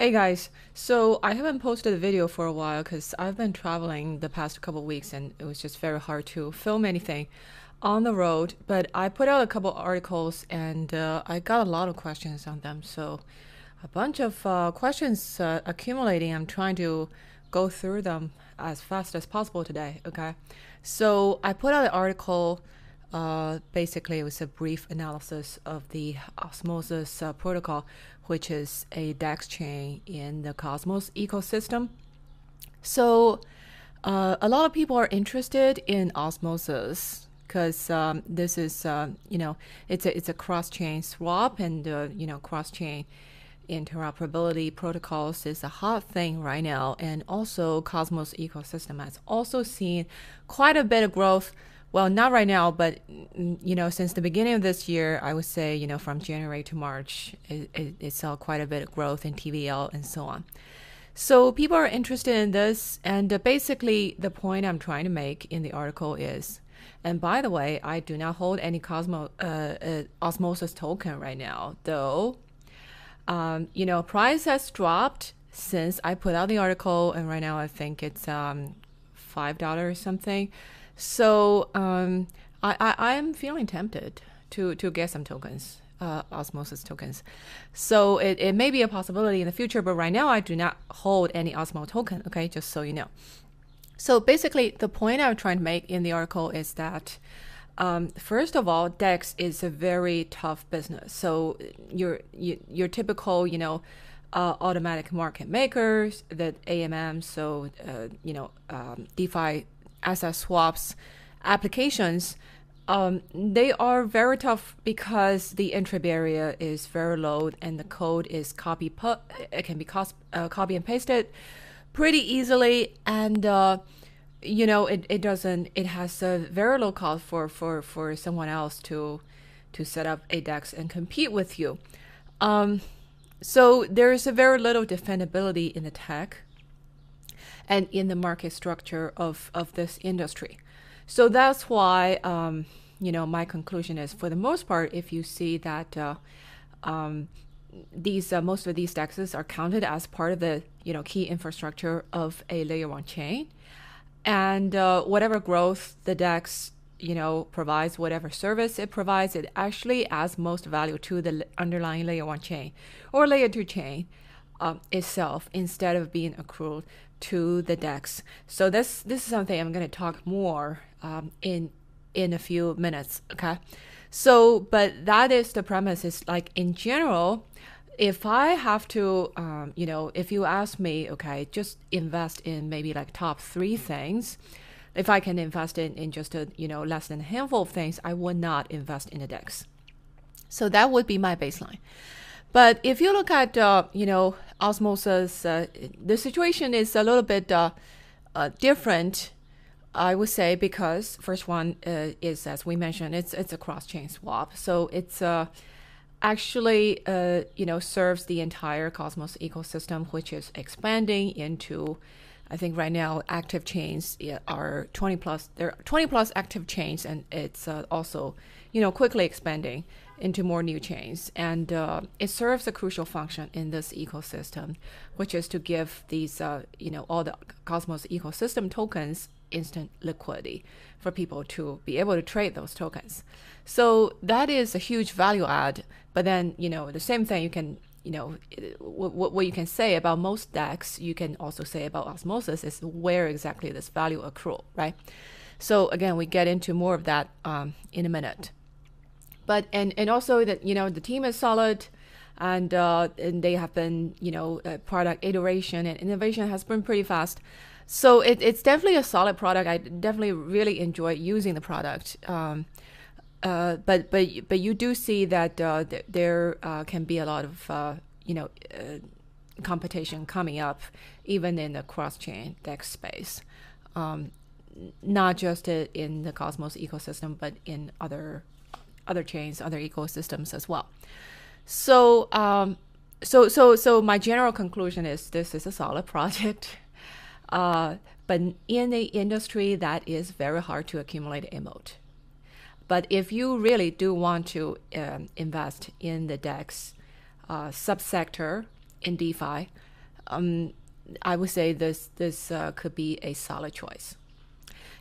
Hey guys, so I haven't posted a video for a while because I've been traveling the past couple weeks and it was just very hard to film anything on the road. But I put out a couple articles and uh, I got a lot of questions on them. So a bunch of uh, questions uh, accumulating. I'm trying to go through them as fast as possible today. Okay, so I put out an article. Uh, basically, it was a brief analysis of the Osmosis uh, protocol, which is a DEX chain in the Cosmos ecosystem. So, uh, a lot of people are interested in Osmosis because um, this is, uh, you know, it's a it's a cross chain swap, and uh, you know, cross chain interoperability protocols is a hot thing right now, and also Cosmos ecosystem has also seen quite a bit of growth well, not right now, but mm, you know, since the beginning of this year, I would say, you know, from January to March, it, it, it, saw quite a bit of growth in TVL and so on. So people are interested in this, and uh, basically, the point I'm trying to make in the article is, and by the way, I do not hold any Cosmo uh, uh, Osmosis token right now, though. Um, you know, price has dropped since I put out the article, and right now I think it's um, five dollars or something. So um, I, I, am feeling tempted to, to get some tokens. Uh, osmosis tokens. So it, it may be a possibility in the future, but right now I do not hold any Osmo token, okay, just so you know. So basically, the point I'm trying to make in the article is that, um, first of all, DEX is a very tough business. So your, your, your typical, you know, uh, automatic market makers, the AMM, so, uh, you know, um, DeFi asset swaps applications, um, they are very tough because the entry barrier is very low and the code is copy it can be uh, copy and pasted pretty easily and uh, you know it, it doesn't it has a very low cost for, for, for someone else to to set up a DEX and compete with you. Um, so there is a very little defendability in the tech and in the market structure of, of this industry. So that's why, um, you know, my conclusion is for the most part, if you see that uh, um, these uh, most of these DEXs are counted as part of the you know key infrastructure of a layer one chain, and uh, whatever growth the DEX you know provides, whatever service it provides, it actually adds most value to the underlying layer one chain or layer two chain um, itself instead of being accrued to the DEX. So this this is something I'm going to talk more um, in in a few minutes. Okay, so but that is the premise. Is like in general, if I have to, um, you know, if you ask me, okay, just invest in maybe like top three things. If I can invest in, in just a you know less than a handful of things, I would not invest in the DEX. So that would be my baseline. But if you look at, uh, you know, osmosis, uh, the situation is a little bit uh, uh different, I would say, because first one uh, is, as we mentioned, it's it's a cross-chain swap. So it's uh, actually, you know, serves the entire Cosmos ecosystem, which is expanding into, I think right now active chains are 20 plus, there are 20 plus active chains, and it's also, you know, quickly expanding into more new chains. And uh, it serves a crucial function in this ecosystem, which is to give these, uh, you know, all the Cosmos ecosystem tokens instant liquidity for people to be able to trade those tokens. So that is a huge value add. But then, you know, the same thing you can, you know, what, what you can say about most DEX, you can also say about Osmosis is where exactly this value accrue, right? So again, we get into more of that um, in a minute but and and also that you know the team is solid and uh, and they have been you know uh, product iteration and innovation has been pretty fast. So it, it's definitely a solid product. I definitely really enjoy using the product. Um, uh, but but but you do see that uh, th- there uh, can be a lot of uh, you know competition coming up even in the cross-chain DEX space. Um, not just in the cosmos ecosystem but in other other chains, other ecosystems as well. So, um, so, so, so my general conclusion is this is a solid project, uh, but in the industry that is very hard to accumulate moat. But if you really do want to um, invest in the DEX uh, subsector in DeFi, um, I would say this this uh, could be a solid choice.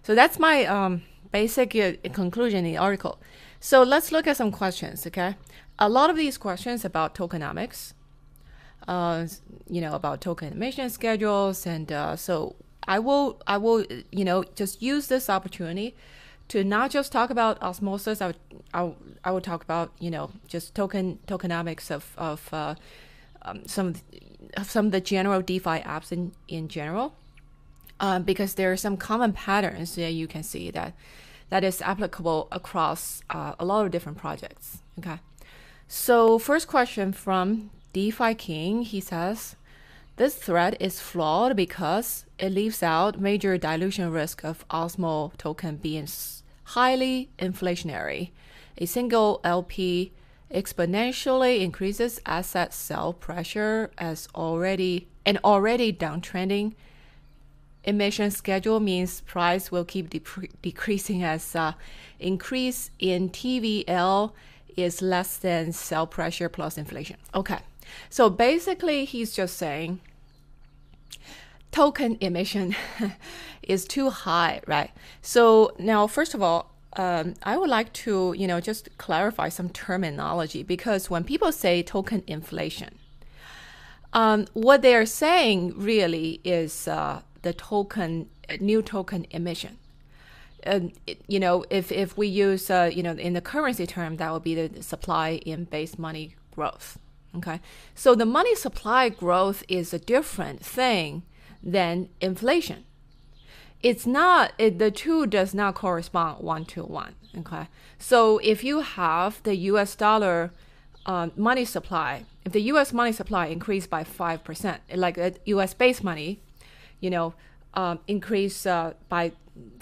So that's my um, basic uh, conclusion in the article. So let's look at some questions. Okay, a lot of these questions about tokenomics, uh, you know, about token emission schedules, and uh, so I will I will you know just use this opportunity to not just talk about osmosis. I would I, I would talk about you know just token tokenomics of of uh, um, some some of the general DeFi apps in in general, um, because there are some common patterns that you can see that that is applicable across uh, a lot of different projects. Okay, so first question from DeFi King, he says. This thread is flawed because it leaves out major dilution risk of Osmo token being highly inflationary. A single LP exponentially increases asset sell pressure as already an already downtrending emission schedule means price will keep de- decreasing as uh, increase in TVL is less than sell pressure plus inflation. Okay. So basically he's just saying token emission is too high, right? So now, first of all, um, I would like to, you know, just clarify some terminology because when people say token inflation, um, what they are saying really is uh, the token new token emission. And you know, if if we use, uh, you know, in the currency term, that would be the supply in base money growth. Okay, so the money supply growth is a different thing than inflation. It's not, it, the two does not correspond one to one. Okay. So if you have the US dollar uh, money supply, if the US money supply increased by 5%, like uh, US base money, you know, um, increase uh, by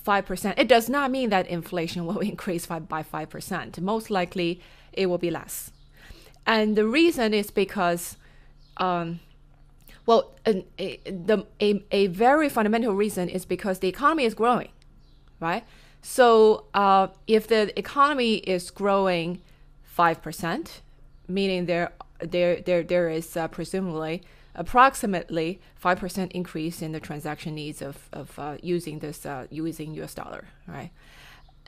5%, it does not mean that inflation will increase by, by 5%. Most likely it will be less. And the reason is because um, well, a, the, a, a very fundamental reason is because the economy is growing, right? So uh, if the economy is growing 5%, meaning there, there, there, there is uh, presumably approximately 5% increase in the transaction needs of, of uh, using this uh, using US dollar, right?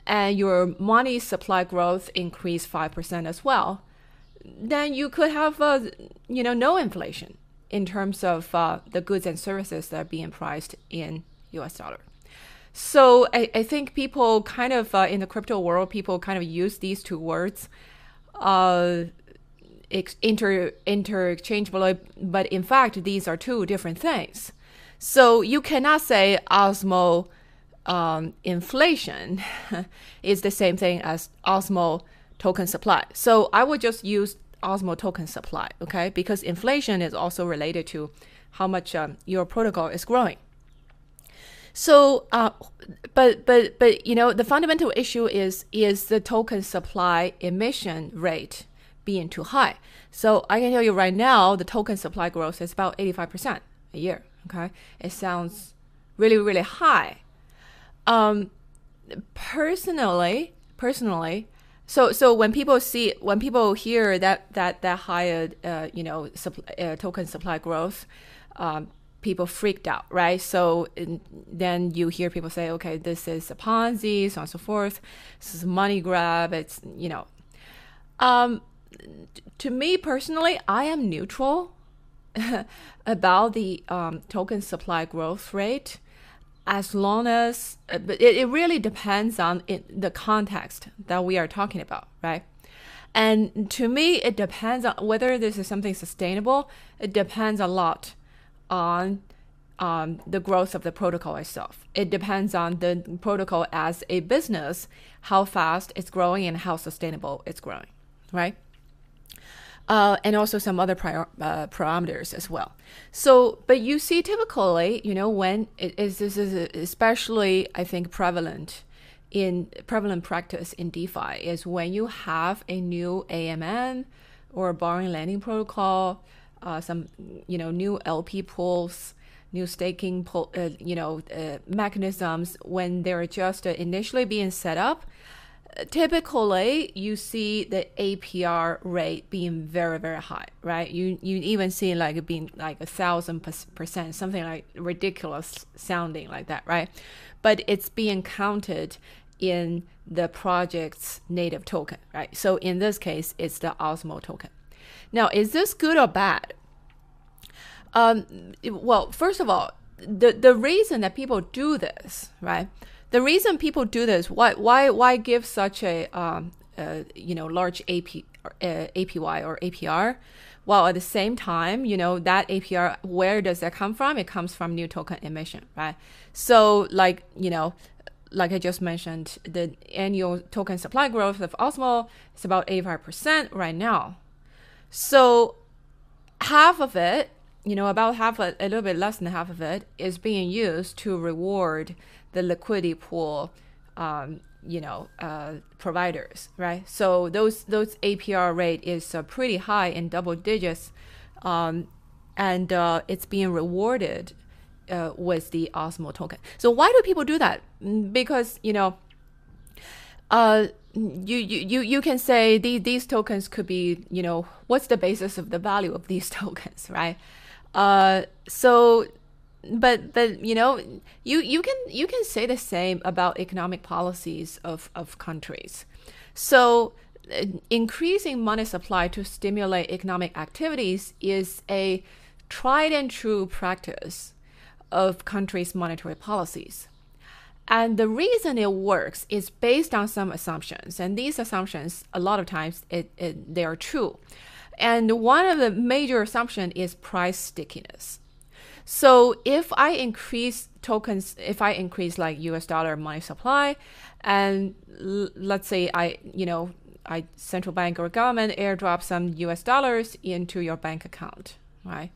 And your money supply growth increase 5% as well, then you could have, uh, you know, no inflation in terms of uh, the goods and services that are being priced in US dollar. So I, I think people kind of uh, in the crypto world, people kind of use these two words uh, inter interchangeably, but in fact these are two different things. So you cannot say Osmo um, inflation is the same thing as Osmo token supply. So I would just use Osmo token supply, okay? Because inflation is also related to how much um, your protocol is growing. So, uh, but but but you know the fundamental issue is is the token supply emission rate being too high. So I can tell you right now the token supply growth is about eighty five percent a year. Okay, it sounds really really high. Um, personally, personally, so so when people see when people hear that that that higher uh, you know uh, token supply growth, um, people freaked out, right? So then you hear people say, okay, this is a Ponzi, so on and so forth. This is money grab. It's you know, um, to me personally, I am neutral about the um, token supply growth rate as long as but it, it really depends on it, the context that we are talking about right? And to me it depends on whether this is something sustainable. It depends a lot on um, the growth of the protocol itself. It depends on the protocol as a business how fast it's growing and how sustainable it's growing right uh, and also some other prior, uh, parameters as well. So, but you see, typically, you know, when this is especially, I think, prevalent in prevalent practice in DeFi is when you have a new AMM or borrowing lending protocol, uh, some you know new LP pools, new staking uh, you know uh, mechanisms when they're just initially being set up typically you see the APR rate being very very high, right? You you even see like it being like a thousand percent, something like ridiculous sounding like that, right? But it's being counted in the project's native token, right? So in this case, it's the Osmo token. Now, is this good or bad? Um, well, first of all, the the reason that people do this, right? The reason people do this, why why why give such a um, uh, you know large AP uh, APY or APR? While at the same time, you know that APR, where does that come from? It comes from new token emission, right? So, like you know, like I just mentioned, the annual token supply growth of Osmo is about 85% right now. So half of it, you know, about half, a, a little bit less than half of it, is being used to reward the liquidity pool, um, you know, uh, providers, right? So those those APR rate is uh, pretty high in double digits, um, and uh, it's being rewarded uh, with the Osmo token. So why do people do that? Mm, because you know, uh, you, you you can say these these tokens could be you know what's the basis of the value of these tokens, right? Uh, so but but you know you you can you can say the same about economic policies of of countries. So uh, increasing money supply to stimulate economic activities is a tried and true practice of countries' monetary policies. And the reason it works is based on some assumptions. And these assumptions, a lot of times, it, it, they are true. And one of the major assumptions is price stickiness. So if I increase tokens, if I increase like US dollar money supply, and let's say I, you know, I central bank or government airdrop some US dollars into your bank account, right?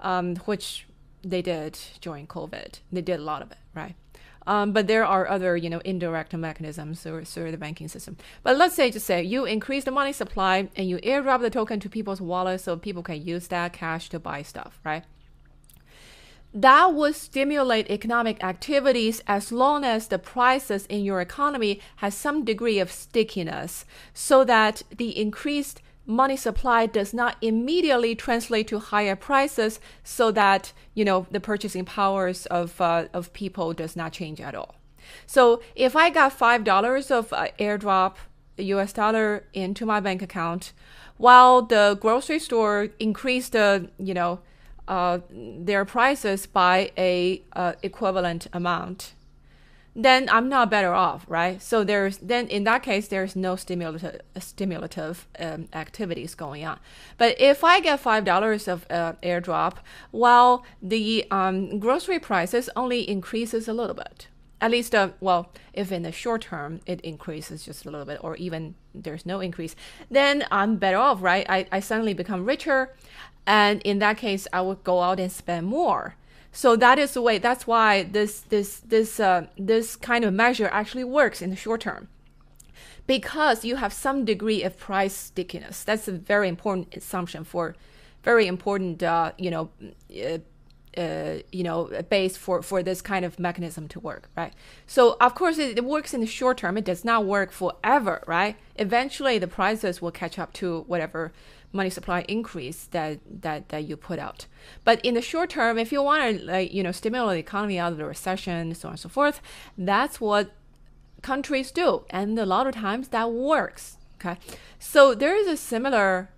Um, which they did during COVID. They did a lot of it, right? Um, but there are other, you know, indirect mechanisms through, through the banking system. But let's say, just say you increase the money supply and you airdrop the token to people's wallets so people can use that cash to buy stuff, right? That would stimulate economic activities as long as the prices in your economy has some degree of stickiness, so that the increased money supply does not immediately translate to higher prices so that you know the purchasing powers of uh, of people does not change at all. So if i got five dollars of uh, airdrop us dollar into my bank account while the grocery store increased the you know uh, their prices by a uh, equivalent amount then I'm not better off, right? So there's then in that case there's no stimulative stimulative um, activities going on. But if I get five dollars of uh, airdrop, while the um, grocery prices only increases a little bit, at least uh, well, if in the short term it increases just a little bit, or even there's no increase, then I'm better off, right? I, I suddenly become richer, and in that case I would go out and spend more so that is the way. That's why this this this uh, this kind of measure actually works in the short term, because you have some degree of price stickiness. That's a very important assumption for very important uh, you know. Uh, uh, you know, base for, for this kind of mechanism to work, right? So of course it, it, works in the short term. It does not work forever, right? Eventually the prices will catch up to whatever money supply increase that that that you put out. But in the short term, if you want to like you know stimulate the economy out of the recession, so on and so forth, that's what countries do, and a lot of times that works. Okay, so there is a similar.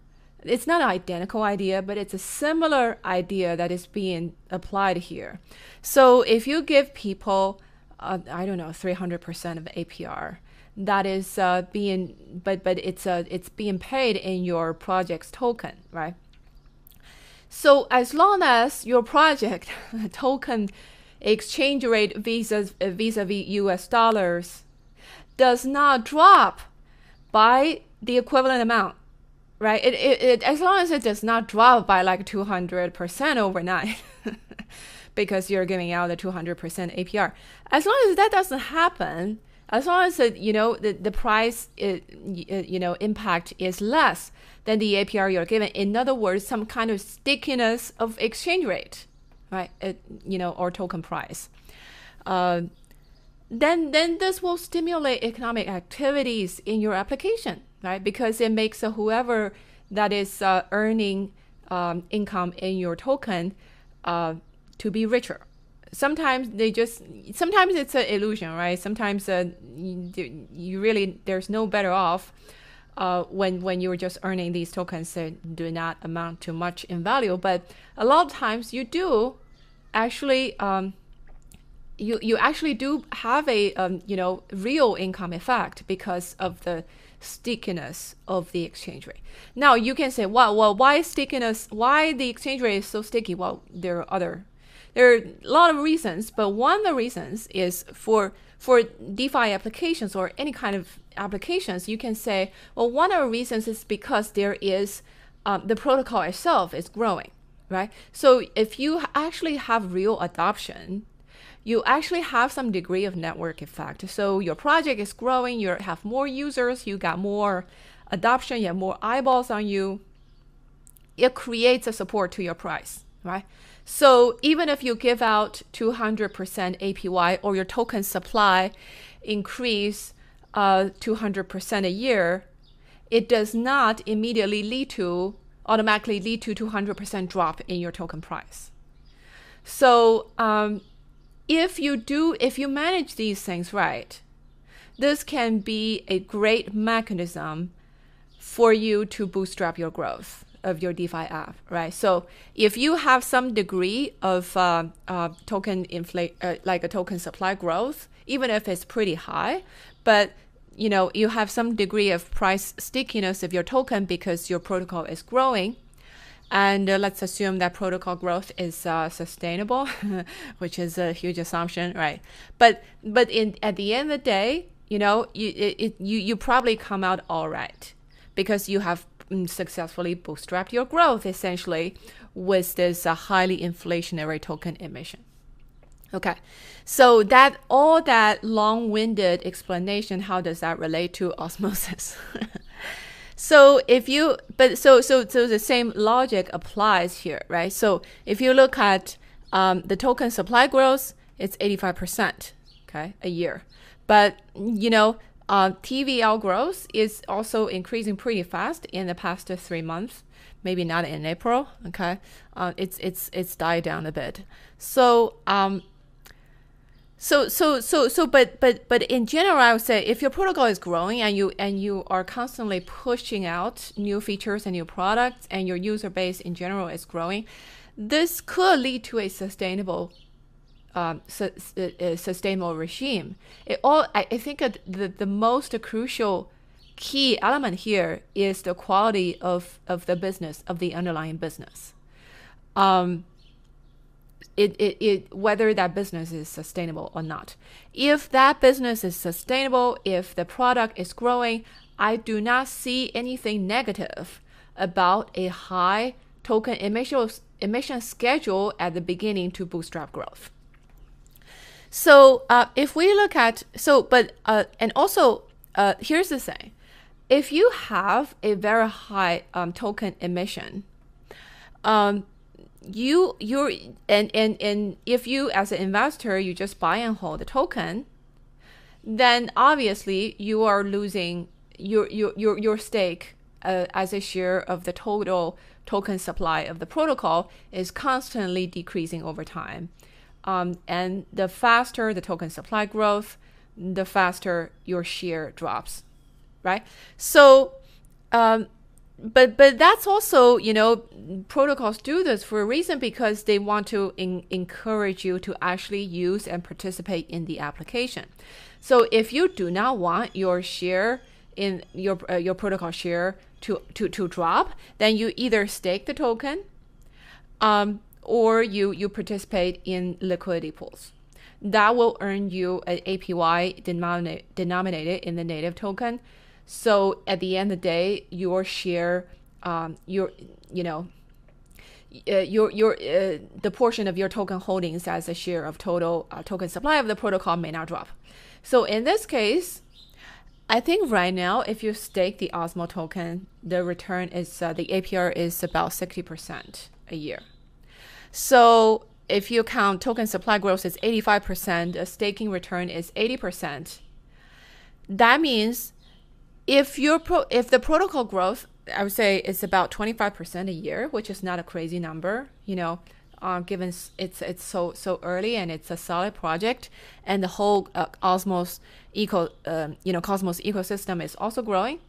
It's not an identical idea, but it's a similar idea that is being applied here. So if you give people, uh, I don't know, 300% of APR, that is uh, being but but it's uh, it's being paid in your project's token right? So as long as your project token exchange rate vis-a-vis, vis-a-vis us dollars does not drop by the equivalent amount right? It, it, it as long as it does not drop by like 200% overnight because you're giving out the 200% apr as long as that doesn't happen as long as it, you know the, the price it, you know impact is less than the APR you're given. In other words, some kind of stickiness of exchange rate, right? It, you know, or token price. Uh, then then this will stimulate economic activities in your application, right? Because it makes uh, whoever that is uh, earning um, income in your token uh, to be richer. Sometimes they just sometimes it's an illusion, right? Sometimes uh, you, you really there's no better off uh, when when you're just earning these tokens that do not amount to much in value. But a lot of times you do actually um, you you actually do have a um, you know real income effect because of the stickiness of the exchange rate. Now you can say, well, well, why stickiness? Why the exchange rate is so sticky? Well, there are other there are a lot of reasons, but one of the reasons is for for DeFi applications or any kind of applications, you can say, well, one of the reasons is because there is um, the protocol itself is growing, right? So if you actually have real adoption, you actually have some degree of network effect. So your project is growing, you have more users, you got more adoption, you have more eyeballs on you. It creates a support to your price, right? So even if you give out 200% APY or your token supply increase uh, 200% a year, it does not immediately lead to automatically lead to 200% drop in your token price. So um, if you do, if you manage these things right, this can be a great mechanism for you to bootstrap your growth of your DeFi app, right? So if you have some degree of uh, uh, token inflate, uh, like a token supply growth, even if it's pretty high, but you know you have some degree of price stickiness of your token because your protocol is growing, and uh, let's assume that protocol growth is uh, sustainable, which is a huge assumption, right? But but in at the end of the day, you know, you it, you you probably come out all right because you have successfully bootstrapped your growth essentially with this uh, highly inflationary token emission. Okay, so that all that long-winded explanation, how does that relate to osmosis? so if you, but so so so the same logic applies here, right? So if you look at um, the token supply growth, it's 85%, okay, a year. But you know, uh, TVL growth is also increasing pretty fast in the past three months. Maybe not in April. Okay, uh, it's it's it's died down a bit. So um, so so so so but but but in general, I would say if your protocol is growing and you and you are constantly pushing out new features and new products, and your user base in general is growing, this could lead to a sustainable um, su- su- sustainable regime. It all I, I think the the most crucial key element here is the quality of, of the business of the underlying business. Um, it, it, it whether that business is sustainable or not. If that business is sustainable, if the product is growing, I do not see anything negative about a high token emission, emission schedule at the beginning to bootstrap growth. So uh, if we look at so, but uh, and also uh, here's the thing: if you have a very high um, token emission, um, you you're and and and if you as an investor you just buy and hold the token, then obviously you are losing your your your your stake uh, as a share of the total token supply of the protocol is constantly decreasing over time. Um, and the faster the token supply growth, the faster your share drops, right? So, um, but but that's also you know protocols do this for a reason because they want to in, encourage you to actually use and participate in the application. So if you do not want your share in your uh, your protocol share to, to to drop, then you either stake the token, um, or you, you participate in liquidity pools. That will earn you an APY denominated in the native token. So at the end of the day, your share, um, your you know, uh, your your uh, the portion of your token holdings as a share of total uh, token supply of the protocol may not drop. So in this case, I think right now, if you stake the Osmo token, the return is uh, the APR is about sixty percent a year. So if you count token supply growth is 85%, a staking return is 80%. That means if your pro- if the protocol growth, I would say it's about 25% a year, which is not a crazy number, you know, uh, given it's it's so so early and it's a solid project, and the whole uh, Osmos eco um, you know Cosmos ecosystem is also growing.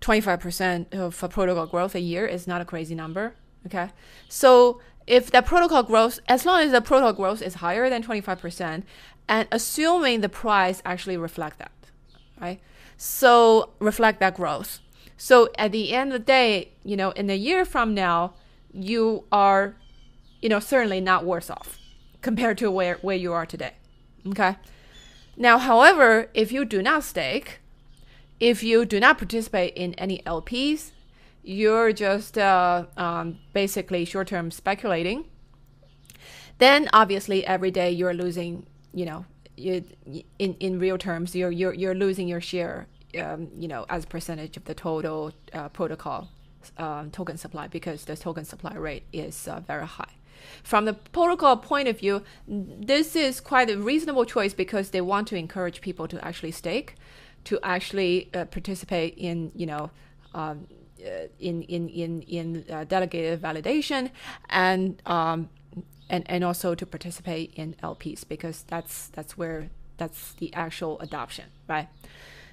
25% of protocol growth a year is not a crazy number. Okay, so if the protocol growth, as long as the protocol growth is higher than 25%, and assuming the price actually reflect that, right? So reflect that growth. So at the end of the day, you know, in a year from now, you are you know, certainly not worse off compared to where, where you are today. Okay. Now, however, if you do not stake, if you do not participate in any LPs, you're just uh, um, basically short term speculating. Then obviously every day you're losing, you know, you, in in real terms, you're you're you're losing your share, um, you know, as a percentage of the total uh, protocol um, token supply because the token supply rate is uh, very high. From the protocol point of view, this is quite a reasonable choice because they want to encourage people to actually stake, to actually uh, participate in, you know, um, in in in in uh, delegated validation and um, and and also to participate in LPs because that's that's where that's the actual adoption, right?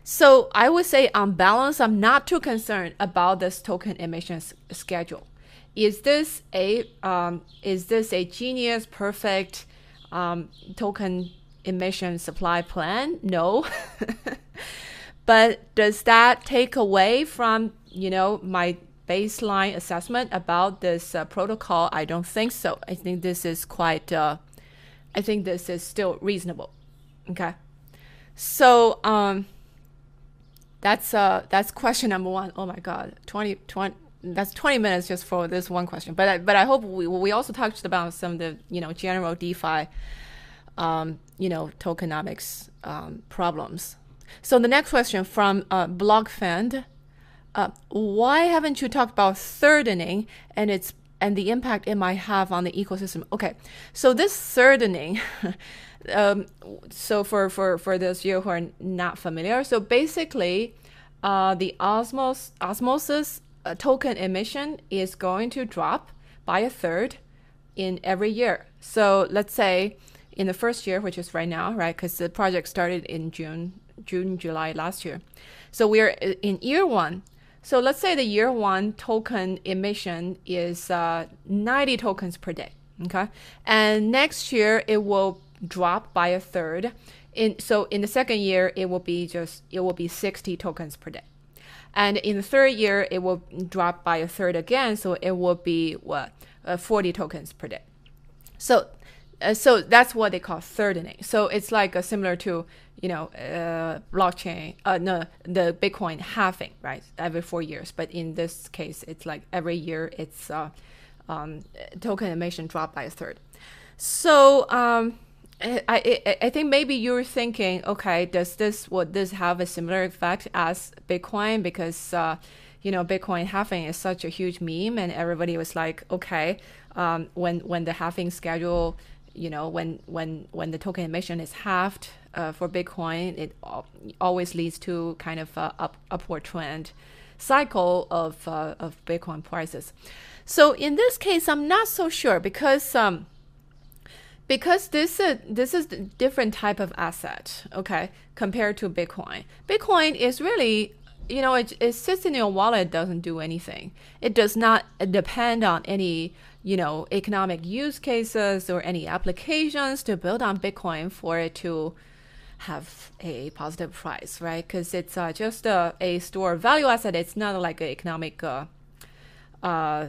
So I would say on balance, I'm not too concerned about this token emissions schedule is this a um, is this a genius perfect um, token emission supply plan? No. but does that take away from you know my baseline assessment about this uh, protocol? I don't think so. I think this is quite. Uh, I think this is still reasonable. Okay. So um, that's uh that's question number one. Oh my God, 20, 20 that's 20 minutes just for this one question. But I, but I hope we we also talked about some of the you know general DeFi, um, you know tokenomics um, problems. So the next question from uh, BlockFan, uh, why haven't you talked about thirdening and its and the impact it might have on the ecosystem? Okay, so this thirdening. um, so for, for, for those of you who are not familiar, so basically, uh, the osmos osmosis uh, token emission is going to drop by a third in every year. So let's say in the first year, which is right now, right? Because the project started in June, June, July last year. So we're in year one. So let's say the year one token emission is uh, 90 tokens per day. Okay. And next year it will drop by a third. In, so in the second year, it will be just, it will be 60 tokens per day. And in the third year, it will drop by a third again. So it will be what uh, 40 tokens per day. So uh, so that's what they call thirdening. So it's like similar to you know uh, blockchain, uh, no, the Bitcoin halving, right? Every four years. But in this case, it's like every year, it's uh, um, token emission drop by a third. So um, I, I, I think maybe you're thinking, okay, does this would this have a similar effect as Bitcoin? Because uh, you know, Bitcoin halving is such a huge meme, and everybody was like, okay, um, when when the halving schedule, you know, when when when the token emission is halved uh, for Bitcoin, it always leads to kind of a up, upward trend cycle of uh, of Bitcoin prices. So in this case, I'm not so sure because. Um, because this is this is different type of asset, okay, compared to Bitcoin. Bitcoin is really you know, it, it sits in your wallet, doesn't do anything. It does not depend on any, you know, economic use cases or any applications to build on Bitcoin for it to have a positive price, right? Because it's uh, just a, a store value asset. It's not like an economic uh, uh,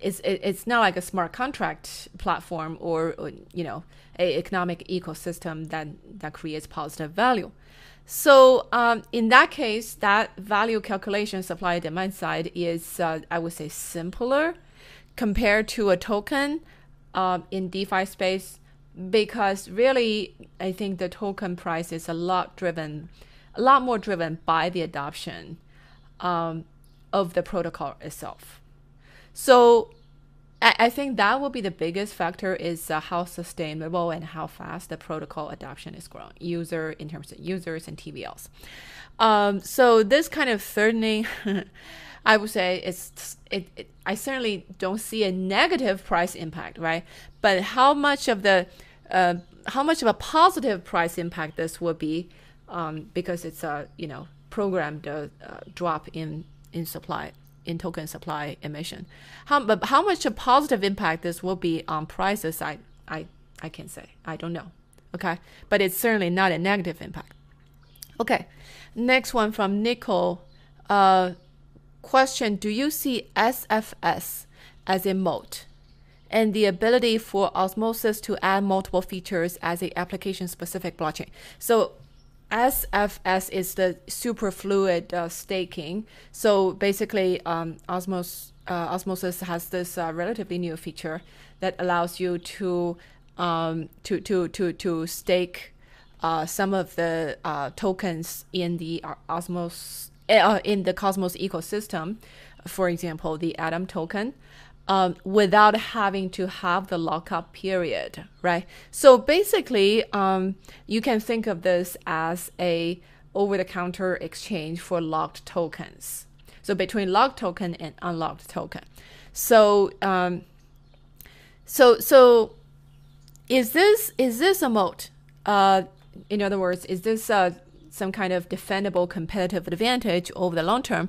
it's it's not like a smart contract platform or, or you know a economic ecosystem that that creates positive value. So um, in that case, that value calculation supply demand side is uh, I would say simpler compared to a token uh, in DeFi space because really I think the token price is a lot driven, a lot more driven by the adoption um, of the protocol itself. So I, I think that will be the biggest factor is uh, how sustainable and how fast the protocol adoption is growing, user in terms of users and TVLs. Um, so this kind of thirdening, I would say it's it, it, I certainly don't see a negative price impact, right? But how much of the uh, how much of a positive price impact this will be, um, because it's a you know programmed uh, drop in in supply in token supply emission. How but how much a positive impact this will be on prices, I I I can't say. I don't know. Okay, but it's certainly not a negative impact. Okay, next one from Nicole. Uh, question: Do you see SFS as a moat? and the ability for Osmosis to add multiple features as a application specific blockchain. So SFS is the superfluid uh, staking. So basically, um, Osmos, uh, Osmosis has this uh, relatively new feature that allows you to um, to to to to stake uh, some of the uh, tokens in the Osmos uh, in the Cosmos ecosystem. For example, the Atom token um, without having to have the lockup period, right? So basically, um, you can think of this as a over-the-counter exchange for locked tokens. So between locked token and unlocked token. So um, so so is this is this a moat? Uh, in other words, is this uh, some kind of defendable competitive advantage over the long term?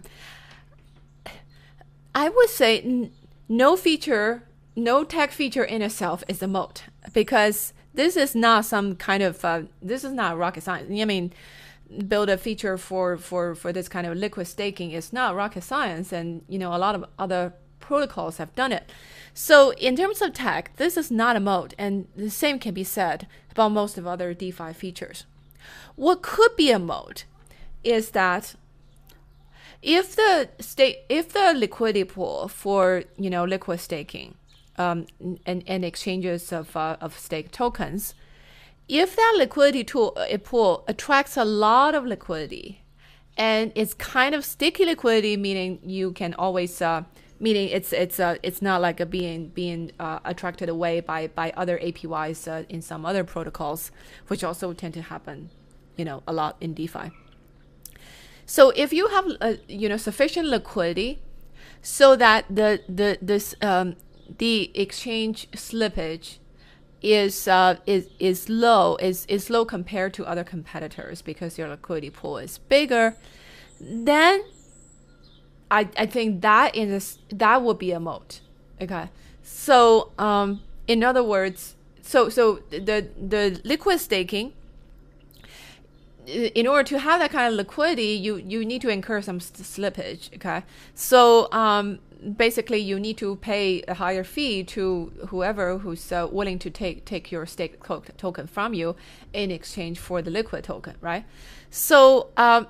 I would say no feature, no tech feature in itself is a moat because this is not some kind of uh, this is not rocket science. I mean, build a feature for for for this kind of liquid staking is not rocket science, and you know a lot of other protocols have done it. So in terms of tech, this is not a moat, and the same can be said about most of other DeFi features. What could be a moat is that if the state if the liquidity pool for you know liquid staking um, and, and exchanges of uh, of stake tokens if that liquidity tool, uh, pool attracts a lot of liquidity and it's kind of sticky liquidity meaning you can always uh, meaning it's it's uh, it's not like a being being uh, attracted away by by other APYs uh, in some other protocols which also tend to happen you know a lot in DeFi. So if you have uh, you know sufficient liquidity, so that the the this um, the exchange slippage is uh, is is low is is low compared to other competitors because your liquidity pool is bigger, then I I think that is that would be a moat. Okay, so um, in other words, so so the the liquid staking in order to have that kind of liquidity, you you need to incur some slippage. Okay, so um, basically, you need to pay a higher fee to whoever who's uh, willing to take take your stake token from you in exchange for the liquid token, right? So. Um,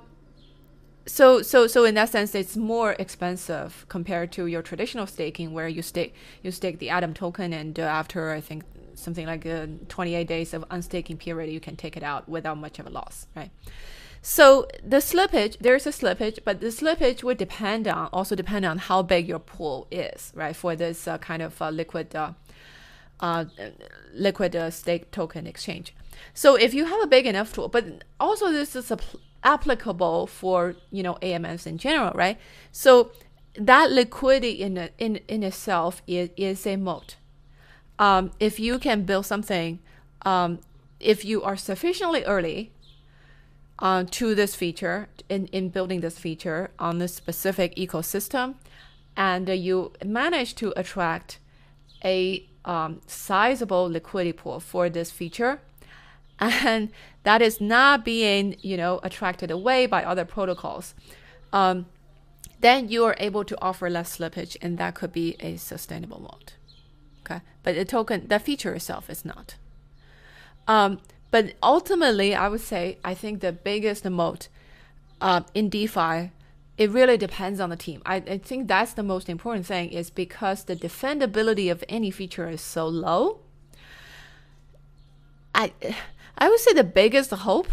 so so so in that sense it's more expensive compared to your traditional staking where you stake you stake the atom token and uh, after i think something like a 28 days of unstaking period, you can take it out without much of a loss, right? So the slippage, there's a slippage, but the slippage would depend on also depend on how big your pool is, right? For this uh, kind of uh, liquid uh, uh liquid uh, stake token exchange. So if you have a big enough tool, but also this is applicable for you know AMMs in general, right? So that liquidity in in in itself is, is a moat um, if you can build something, um, if you are sufficiently early uh, to this feature, in, in building this feature on this specific ecosystem, and uh, you manage to attract a um, sizable liquidity pool for this feature, and that is not being you know attracted away by other protocols, um, then you are able to offer less slippage, and that could be a sustainable moat. Okay, but the token, the feature itself is not. Um, but ultimately, I would say I think the biggest moat uh, in DeFi, it really depends on the team. I, I think that's the most important thing is because the defendability of any feature is so low. I I would say the biggest hope,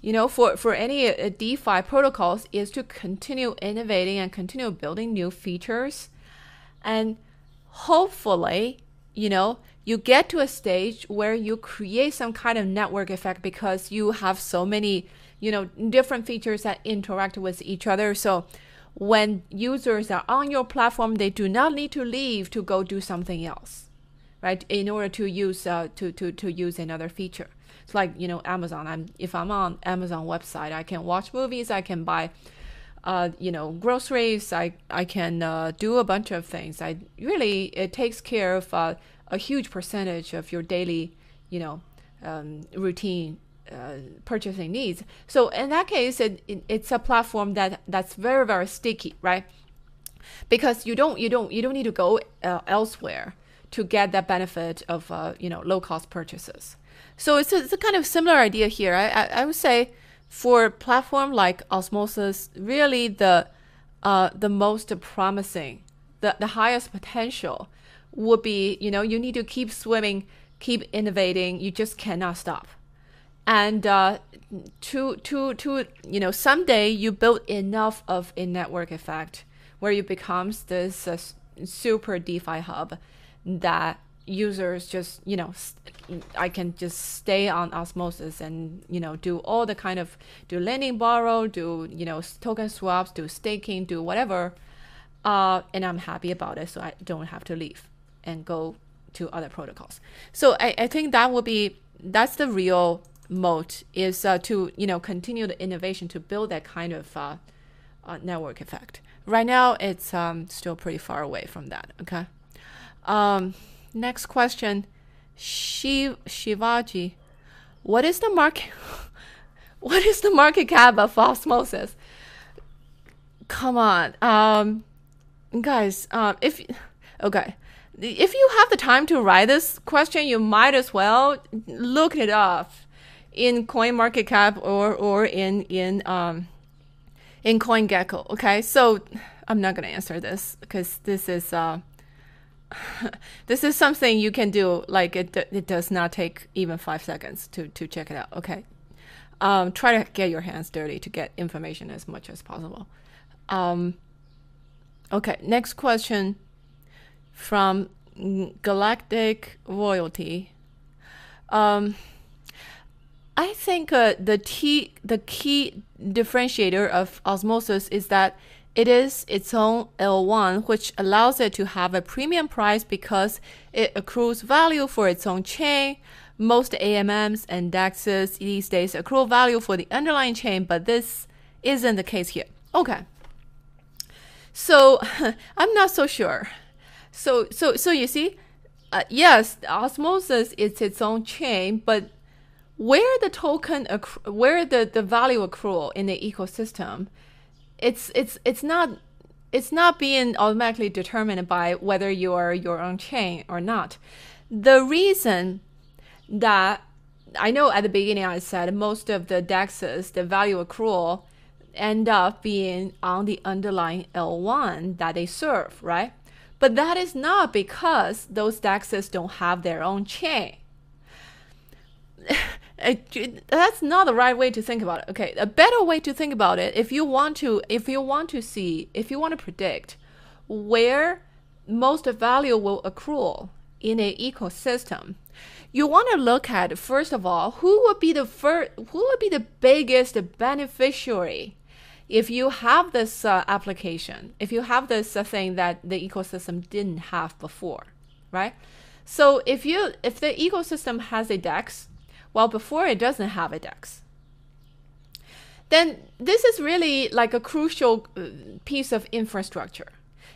you know, for for any uh, DeFi protocols is to continue innovating and continue building new features, and hopefully, you know, you get to a stage where you create some kind of network effect because you have so many, you know, different features that interact with each other. So when users are on your platform, they do not need to leave to go do something else, right? In order to use uh, to, to, to use another feature. It's like, you know, Amazon. I'm if I'm on Amazon website, I can watch movies, I can buy uh, you know, groceries. I I can uh, do a bunch of things. I really it takes care of uh, a huge percentage of your daily, you know, um, routine uh, purchasing needs. So in that case, it, it, it's a platform that that's very very sticky, right? Because you don't you don't you don't need to go uh, elsewhere to get that benefit of uh, you know low cost purchases. So it's a, it's a kind of similar idea here. I, I, I would say for a platform like Osmosis, really the uh, the most promising, the, the highest potential would be, you know, you need to keep swimming, keep innovating. You just cannot stop. And uh, to to to you know, someday you build enough of a network effect where you becomes this uh, super DeFi hub that users just you know i can just stay on osmosis and you know do all the kind of do lending borrow do you know token swaps do staking do whatever uh, and i'm happy about it so i don't have to leave and go to other protocols. So i, I think that would be that's the real moat is uh, to you know continue the innovation to build that kind of uh, uh network effect. Right now it's um, still pretty far away from that okay? Um, Next question. Shiv Shivaji. What is the market what is the market cap of osmosis? Come on. Um guys, um if okay. If you have the time to write this question, you might as well look it up in CoinMarketCap or or in in um in CoinGecko. Okay, so I'm not gonna answer this because this is uh this is something you can do. Like it, it does not take even five seconds to to check it out. Okay, um, try to get your hands dirty to get information as much as possible. Um, okay, next question from Galactic Royalty. Um, I think uh, the t the key differentiator of osmosis is that it is its own L1, which allows it to have a premium price because it accrues value for its own chain. Most AMMs and DEXs these days accrue value for the underlying chain, but this isn't the case here. Okay. So I'm not so sure. So so so you see, uh, yes, osmosis is its own chain, but where the token where the, the value accrual in the ecosystem it's it's it's not it's not being automatically determined by whether you are your own chain or not. The reason that I know at the beginning I said most of the dexes, the value accrual, end up being on the underlying L1 that they serve, right? But that is not because those dexes don't have their own chain. That's not the right way to think about it. Okay, a better way to think about it, if you want to, if you want to see, if you want to predict where most value will accrue in an ecosystem, you want to look at first of all who would be the first, who would be the biggest beneficiary if you have this uh, application, if you have this uh, thing that the ecosystem didn't have before, right? So if you if the ecosystem has a DEX while before it doesn't have a DEX. Then this is really like a crucial uh, piece of infrastructure.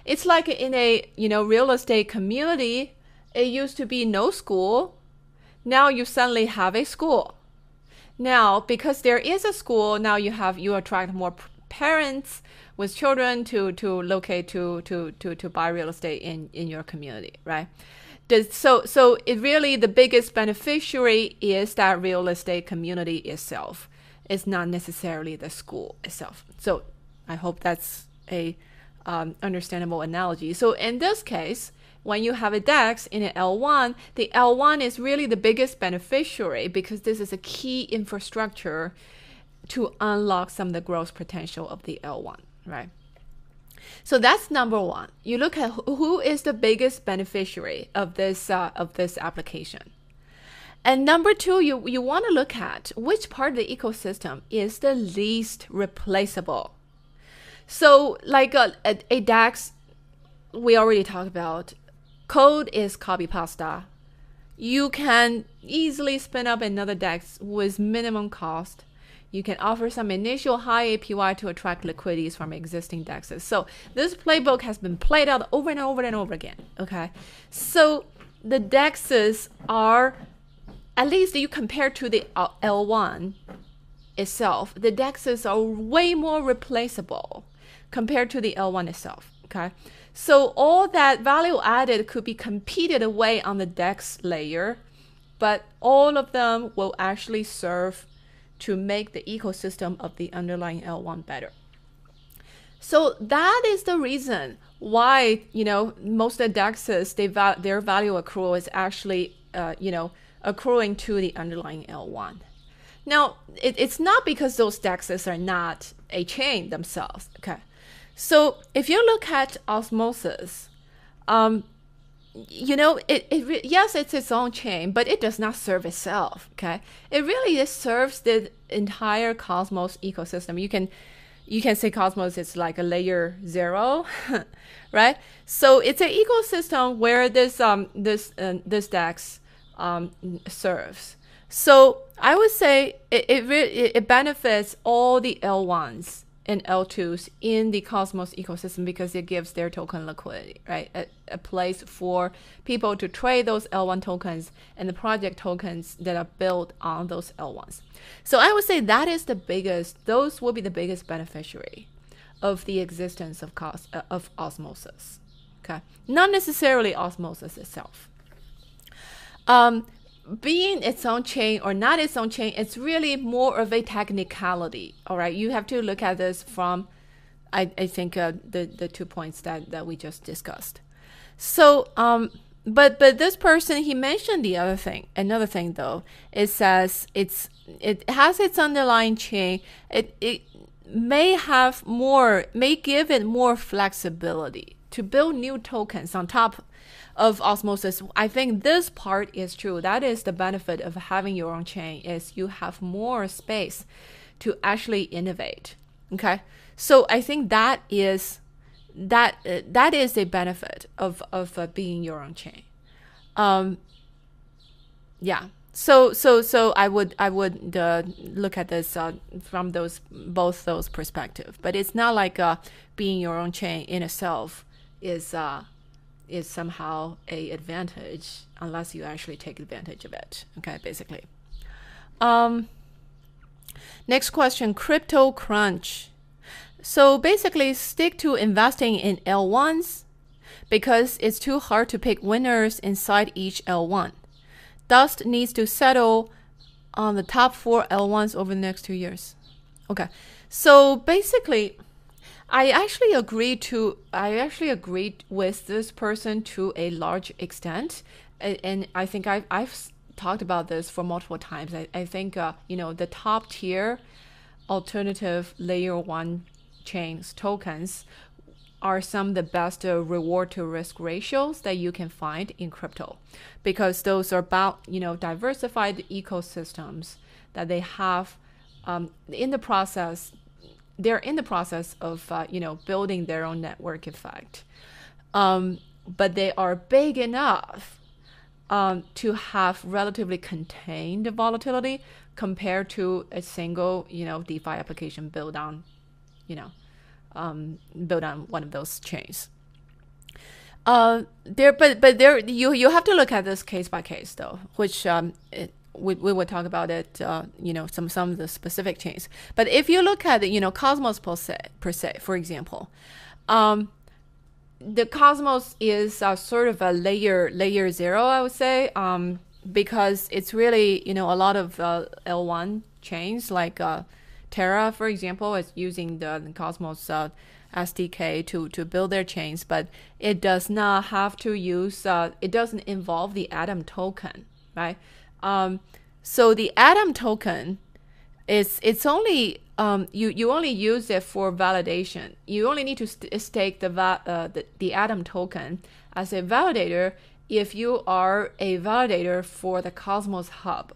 It's like in a you know real estate community, it used to be no school. Now you suddenly have a school. Now because there is a school, now you have you attract more parents with children to to locate to to to to buy real estate in in your community, right? So so it really the biggest beneficiary is that real estate community itself. It's not necessarily the school itself. So I hope that's a um, understandable analogy. So in this case, when you have a DEX in an L1, the L1 is really the biggest beneficiary because this is a key infrastructure to unlock some of the growth potential of the L1, right? So that's number one. You look at who is the biggest beneficiary of this uh, of this application. And number two, you, you want to look at which part of the ecosystem is the least replaceable. So, like a, a, a DEX, we already talked about, code is copy pasta. You can easily spin up another DEX with minimum cost. You can offer some initial high APY to attract liquidities from existing DEXs. So this playbook has been played out over and over and over again. Okay, so the DEXs are at least you compare to the uh, L1 itself, the DEXs are way more replaceable compared to the L1 itself. Okay. So all that value added could be competed away on the DEX layer, but all of them will actually serve to make the ecosystem of the underlying L1 better. So that is the reason why you know most of the DEXs they va- their value accrual is actually uh, you know accruing to the underlying L1. Now, it, it's not because those DEXs are not a chain themselves. Okay. So if you look at osmosis, um, you know, it, it yes, it's its own chain, but it does not serve itself. Okay, it really just serves the entire Cosmos ecosystem. You can you can say Cosmos is like a layer zero, right? So it's an ecosystem where this um this uh, this DEX um, serves. So I would say it, it, it benefits all the L1s and L2s in the Cosmos ecosystem because it gives their token liquidity, right? A, a, place for people to trade those L1 tokens and the project tokens that are built on those L1s. So I would say that is the biggest, those will be the biggest beneficiary of the existence of, cos, uh, of osmosis. Okay. Not necessarily osmosis itself. Um, being its own chain or not its own chain, it's really more of a technicality. All right, you have to look at this from, I, I think uh, the the two points that that we just discussed. So, um, but but this person he mentioned the other thing. Another thing though, it says it's it has its underlying chain. It it may have more may give it more flexibility to build new tokens on top of osmosis. I think this part is true. That is the benefit of having your own chain is you have more space to actually innovate. Okay? So i think that is that uh, that is a benefit of of uh, being your own chain. Um yeah. So so so i would i would uh, look at this uh, from those both those perspective. But it's not like uh, being your own chain in itself is uh is somehow a advantage unless you actually take advantage of it. Okay, basically. Um, next question, crypto crunch. So basically, stick to investing in L1s because it's too hard to pick winners inside each L1. Dust needs to settle on the top four L1s over the next two years. Okay, so basically, I actually agree to I actually agreed with this person to a large extent, and, I think I've I've talked about this for multiple times. I, I think uh, you know the top tier alternative layer one chains tokens are some of the best uh, reward to risk ratios that you can find in crypto because those are about you know diversified ecosystems that they have um, in the process they're in the process of uh, you know building their own network effect, um, but they are big enough um, to have relatively contained volatility compared to a single you know DeFi application built on you know um, built on one of those chains. Uh, there, but but there you you have to look at this case by case though, which um, it, we, we would talk about it, uh, you know, some some of the specific chains. But if you look at you know, Cosmos per se, per se for example, um, the Cosmos is uh, sort of a layer layer zero, I would say, um, because it's really you know a lot of uh, L1 chains like uh, Terra, for example, is using the Cosmos. Uh, SDK to, to build their chains, but it does not have to use, uh, it doesn't involve the Atom token, right? Um, so the Atom token is it's only um, you you only use it for validation. You only need to st- stake the, uh, the the Atom token as a validator if you are a validator for the Cosmos Hub,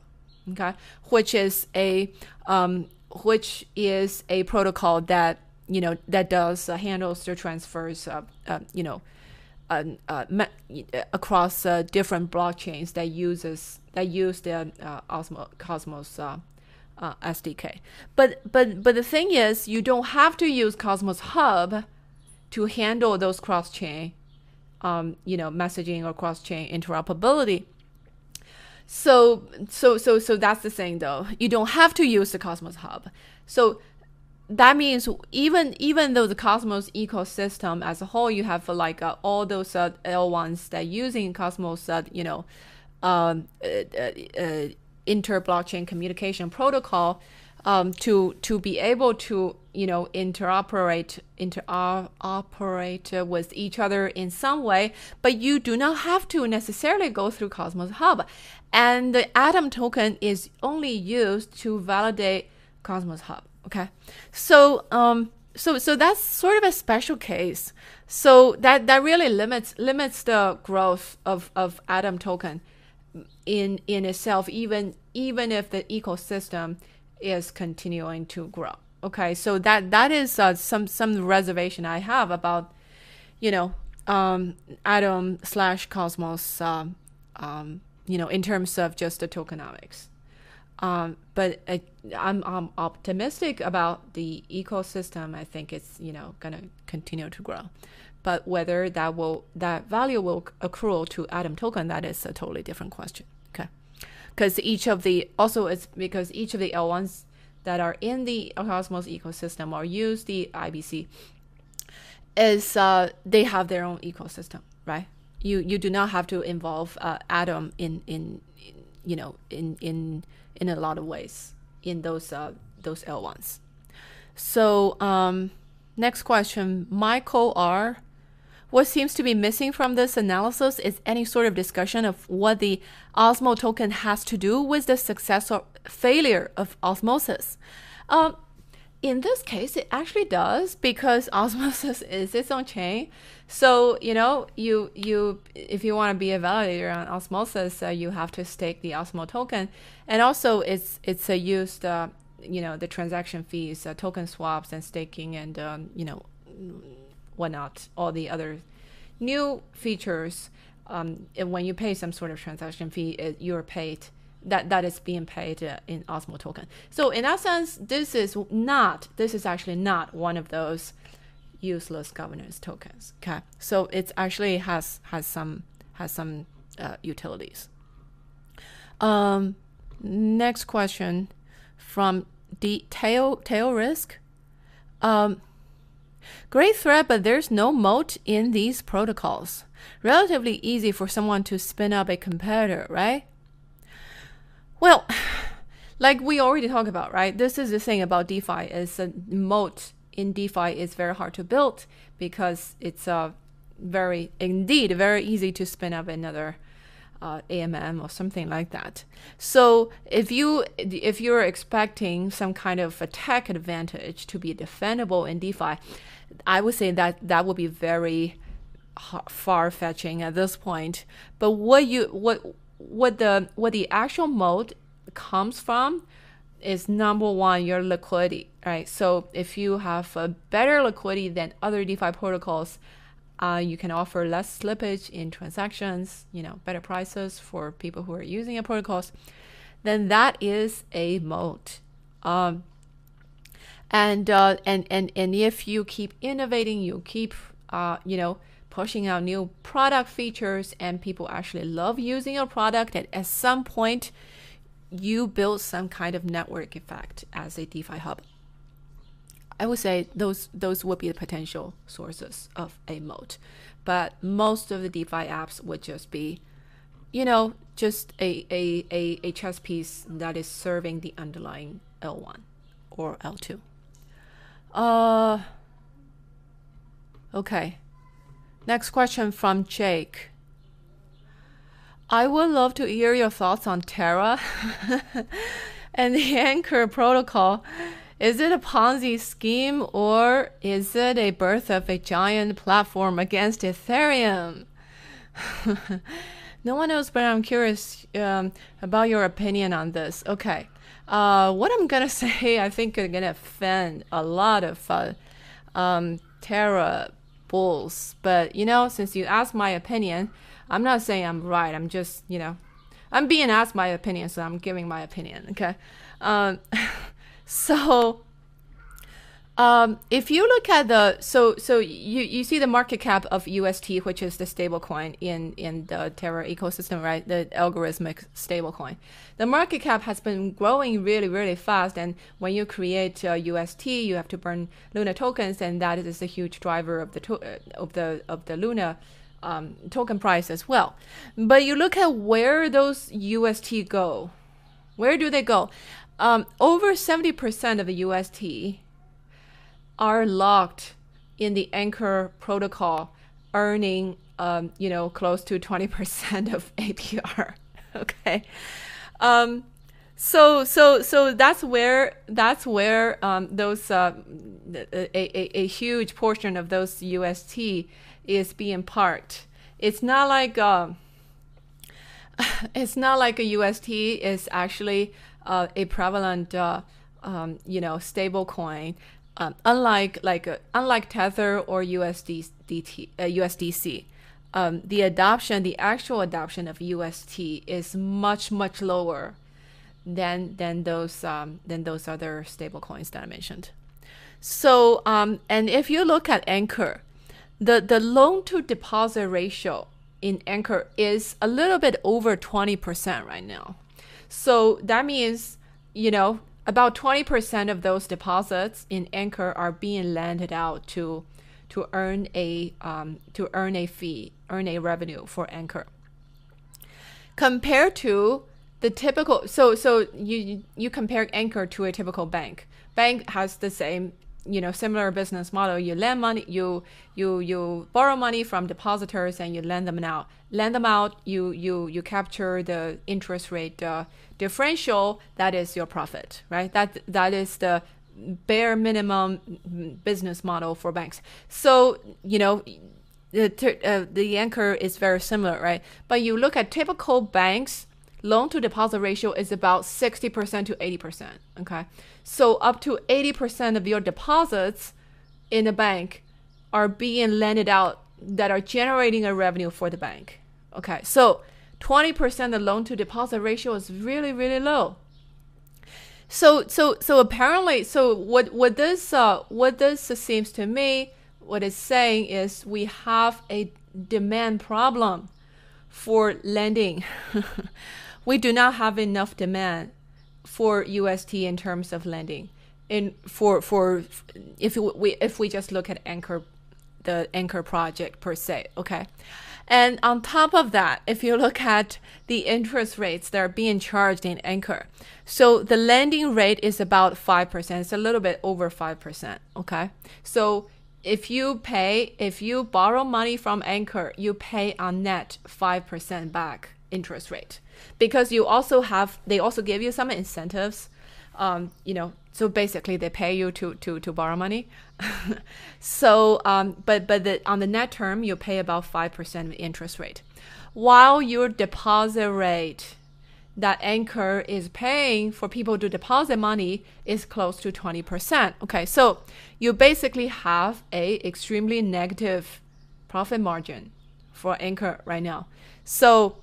okay, which is a um, which is a protocol that you know that does uh, handles the transfers, uh, uh, you know, uh, across uh, different blockchains that uses that use the uh, Osmo, Cosmos uh, SDK. But but but the thing is, you don't have to use Cosmos Hub to handle those cross chain, um, you know, messaging or cross chain interoperability. So so so so that's the thing though. You don't have to use the Cosmos Hub. So that means even even though the Cosmos ecosystem as a whole, you have like uh, all those uh, L1s that using Cosmos, uh, you know, um, uh, uh, uh, inter blockchain communication protocol um, to to be able to you know interoperate interoperate with each other in some way, but you do not have to necessarily go through Cosmos Hub, and the Atom token is only used to validate Cosmos Hub. Okay, so um, so so that's sort of a special case. So that that really limits limits the growth of of Atom token in in itself even even if the ecosystem is continuing to grow. Okay so that that is uh, some some reservation i have about you know um, atom slash cosmos um, um, you know in terms of just the tokenomics. Um, but I, I'm, I'm optimistic about the ecosystem. I think it's you know gonna continue to grow. But whether that will that value will accrue to atom token that is a totally different question because each of the also it's because each of the L1s that are in the Cosmos ecosystem or use the IBC is uh, they have their own ecosystem, right? You you do not have to involve uh, Atom in, in, in you know in in in a lot of ways in those uh, those L1s. So um, next question, Michael R what seems to be missing from this analysis is any sort of discussion of what the Osmo token has to do with the success or failure of osmosis. Um, in this case, it actually does because osmosis is its own chain. So you know, you you if you want to be a validator on osmosis, uh, you have to stake the Osmo token, and also it's it's a used uh, you know the transaction fees, uh, token swaps, and staking, and um, you know whatnot, all the other new features. Um, when you pay some sort of transaction fee, it, you're paid that that is being paid uh, in Osmo token. So in that sense, this is not this is actually not one of those useless governance tokens. Okay, so it actually has has some has some uh, utilities. Um, next question from the tail tail risk. Um, Great threat, but there's no moat in these protocols. Relatively easy for someone to spin up a competitor, right? Well, like we already talked about, right? This is the thing about DeFi is a moat in DeFi is very hard to build because it's a uh, very indeed very easy to spin up another uh, AMM or something like that. So if you if you're expecting some kind of attack advantage to be defendable in DeFi, I would say that that would be very far fetching at this point. But what you what what the what the actual moat comes from is number one your liquidity, right? So if you have a better liquidity than other DeFi protocols, uh, you can offer less slippage in transactions, you know, better prices for people who are using your protocols. Then that is a moat. Um, and uh, and and and if you keep innovating, you keep uh, you know pushing out new product features, and people actually love using your product. And at some point, you build some kind of network effect as a DeFi hub. I would say those those would be the potential sources of a moat, but most of the DeFi apps would just be, you know, just a a, a, a chess piece that is serving the underlying L1 or L2. Uh, okay. Next question from Jake. I would love to hear your thoughts on Terra. And the Anchor protocol, is it a Ponzi scheme or is it a birth of a giant platform against Ethereum? no one knows, but I'm curious um, about your opinion on this. Okay. Uh, what I'm gonna say, I think, is gonna offend a lot of uh, um, Terra bulls. But you know, since you asked my opinion, I'm not saying I'm right. I'm just, you know, I'm being asked my opinion, so I'm giving my opinion. Okay. Um, so um, if you look at the so so you, you see the market cap of UST, which is the stablecoin in in the Terra ecosystem, right? The algorithmic stablecoin. The market cap has been growing really really fast, and when you create uh, UST, you have to burn Luna tokens, and that is a huge driver of the to- uh, of the of the Luna um, token price as well. But you look at where those UST go. Where do they go? Um, over 70% of the UST are locked in the Anchor protocol, earning um, you know close to 20% of APR. okay. Um, so so so that's where that's where um, those uh, a, a, a huge portion of those UST is being parked. It's not like uh, it's not like a UST is actually uh, a prevalent uh, um, you know stable coin. Um, unlike like uh, unlike Tether or USDT, uh, USDC, um, the adoption, the actual adoption of UST is much much lower than than those um, than those other stable coins that I mentioned. So um, and if you look at Anchor, the the loan to deposit ratio in Anchor is a little bit over 20% right now. So that means, you know, about 20% of those deposits in Anchor are being lended out to to earn a um, to earn a fee, earn a revenue for Anchor. Compared to the typical so so you you compare Anchor to a typical bank. Bank has the same you know similar business model you lend money you you you borrow money from depositors and you lend them out lend them out you you you capture the interest rate uh, differential that is your profit right that that is the bare minimum business model for banks so you know the uh, the anchor is very similar right but you look at typical banks loan to deposit ratio is about 60% to 80%. Okay. So up to 80% of your deposits in a bank are being lended out that are generating a revenue for the bank. Okay. So 20% the loan to deposit ratio is really, really low. So, so, so apparently, so what, what this, uh, what this seems to me, what it's saying is we have a demand problem for lending. we do not have enough demand for UST in terms of lending. In for for if we if we just look at Anchor, the Anchor project per se, okay. And on top of that, if you look at the interest rates that are being charged in Anchor, so the lending rate is about 5%. It's a little bit over 5%. Okay. So if you pay, if you borrow money from Anchor, you pay on net 5% back interest rate. Because you also have they also give you some incentives um, you know so basically they pay you to to to borrow money. So um, but but the, on the net term you pay about 5% interest rate. While your deposit rate that anchor is paying for people to deposit money is close to 20% okay so you basically have a extremely negative profit margin for anchor right now. So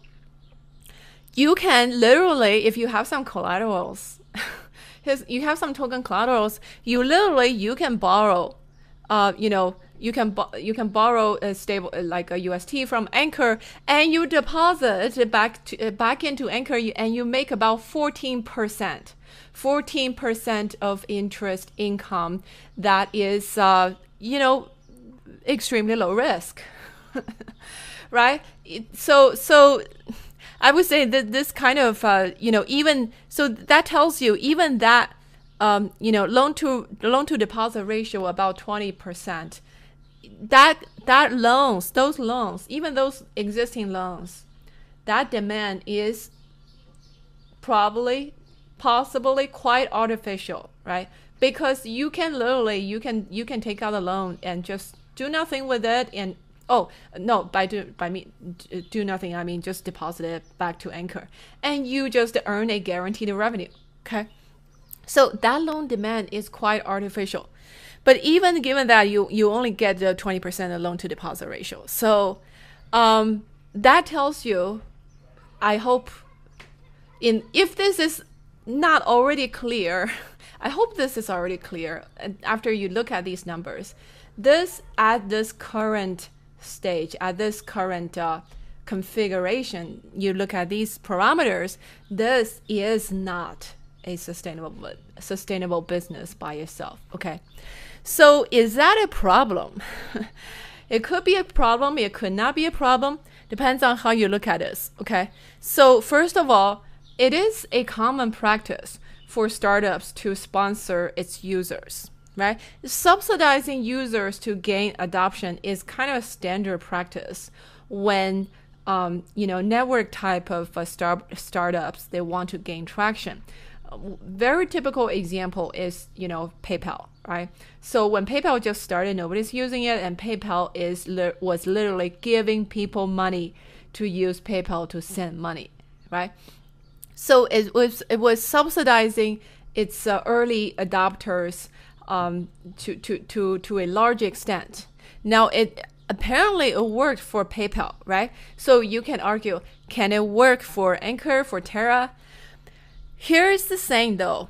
you can literally, if you have some collaterals, you have some token collaterals, you literally you can borrow, uh, you know, you can you can borrow a stable like a UST from Anchor, and you deposit back to, uh, back into Anchor, and you make about fourteen percent. 14% of interest income that is uh, you know extremely low risk right so so I would say that this kind of, uh, you know, even so that tells you even that, um, you know, loan to loan to deposit ratio about twenty percent. That that loans, those loans, even those existing loans, that demand is probably possibly quite artificial, right? Because you can literally you can you can take out a loan and just do nothing with it and oh no by do by me do nothing I mean just deposit it back to Anchor and you just earn a guaranteed revenue. Okay. So that loan demand is quite artificial. But even given that you you only get the 20% loan to deposit ratio. So um, that tells you I hope in if this is not already clear, I hope this is already clear after you look at these numbers. This at this current stage, at this current uh, configuration, you look at these parameters, this is not a sustainable sustainable business by itself. Okay. So is that a problem? it could be a problem, it could not be a problem. Depends on how you look at this. Okay. So first of all, it is a common practice for startups to sponsor its users, right? Subsidizing users to gain adoption is kind of a standard practice when um, you know network type of uh, start startups they want to gain traction. Very typical example is you know PayPal, right? So when PayPal just started, nobody's using it, and PayPal is li- was literally giving people money to use PayPal to send money, right? So it was it was subsidizing its uh, early adopters um, to, to, to, to a large extent. Now it apparently it worked for PayPal, right? So you can argue, can it work for Anchor, for Terra? Here's the thing though.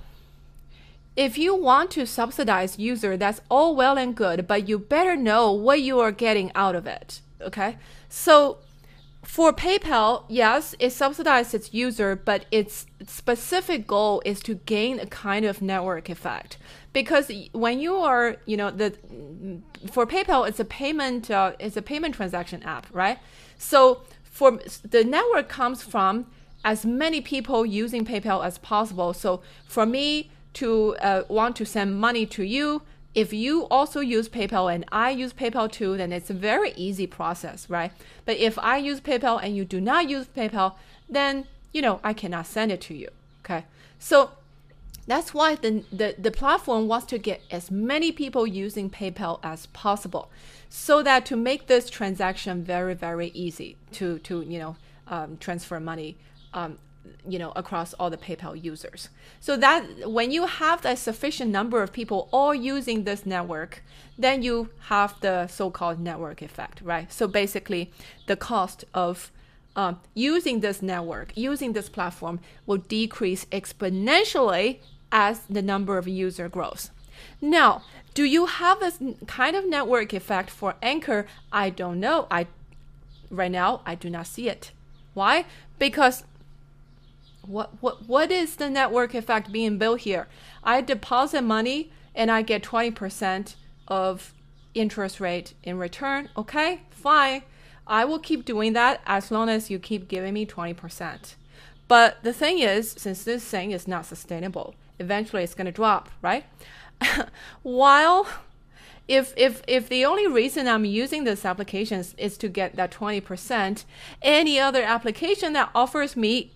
If you want to subsidize user, that's all well and good, but you better know what you are getting out of it. Okay? So for PayPal, yes, it subsidizes its user, but its specific goal is to gain a kind of network effect. Because when you are, you know, the for PayPal, it's a payment, uh, it's a payment transaction app, right? So for the network comes from as many people using PayPal as possible. So for me to uh, want to send money to you, if you also use PayPal and I use PayPal too, then it's a very easy process, right? But if I use PayPal and you do not use PayPal, then you know I cannot send it to you. Okay, so that's why the, the, the platform wants to get as many people using PayPal as possible, so that to make this transaction very very easy to to you know um, transfer money um, you know across all the PayPal users. So that when you have a sufficient number of people all using this network, then you have the so-called network effect, right? So basically, the cost of uh, using this network, using this platform, will decrease exponentially as the number of user grows. Now, do you have this kind of network effect for Anchor? I don't know. I right now I do not see it. Why? Because what what what is the network effect being built here? I deposit money and I get 20% of interest rate in return. Okay, fine. I will keep doing that as long as you keep giving me 20%. But the thing is, since this thing is not sustainable, eventually it's going to drop, right? While if if if the only reason I'm using this application is to get that 20%, any other application that offers me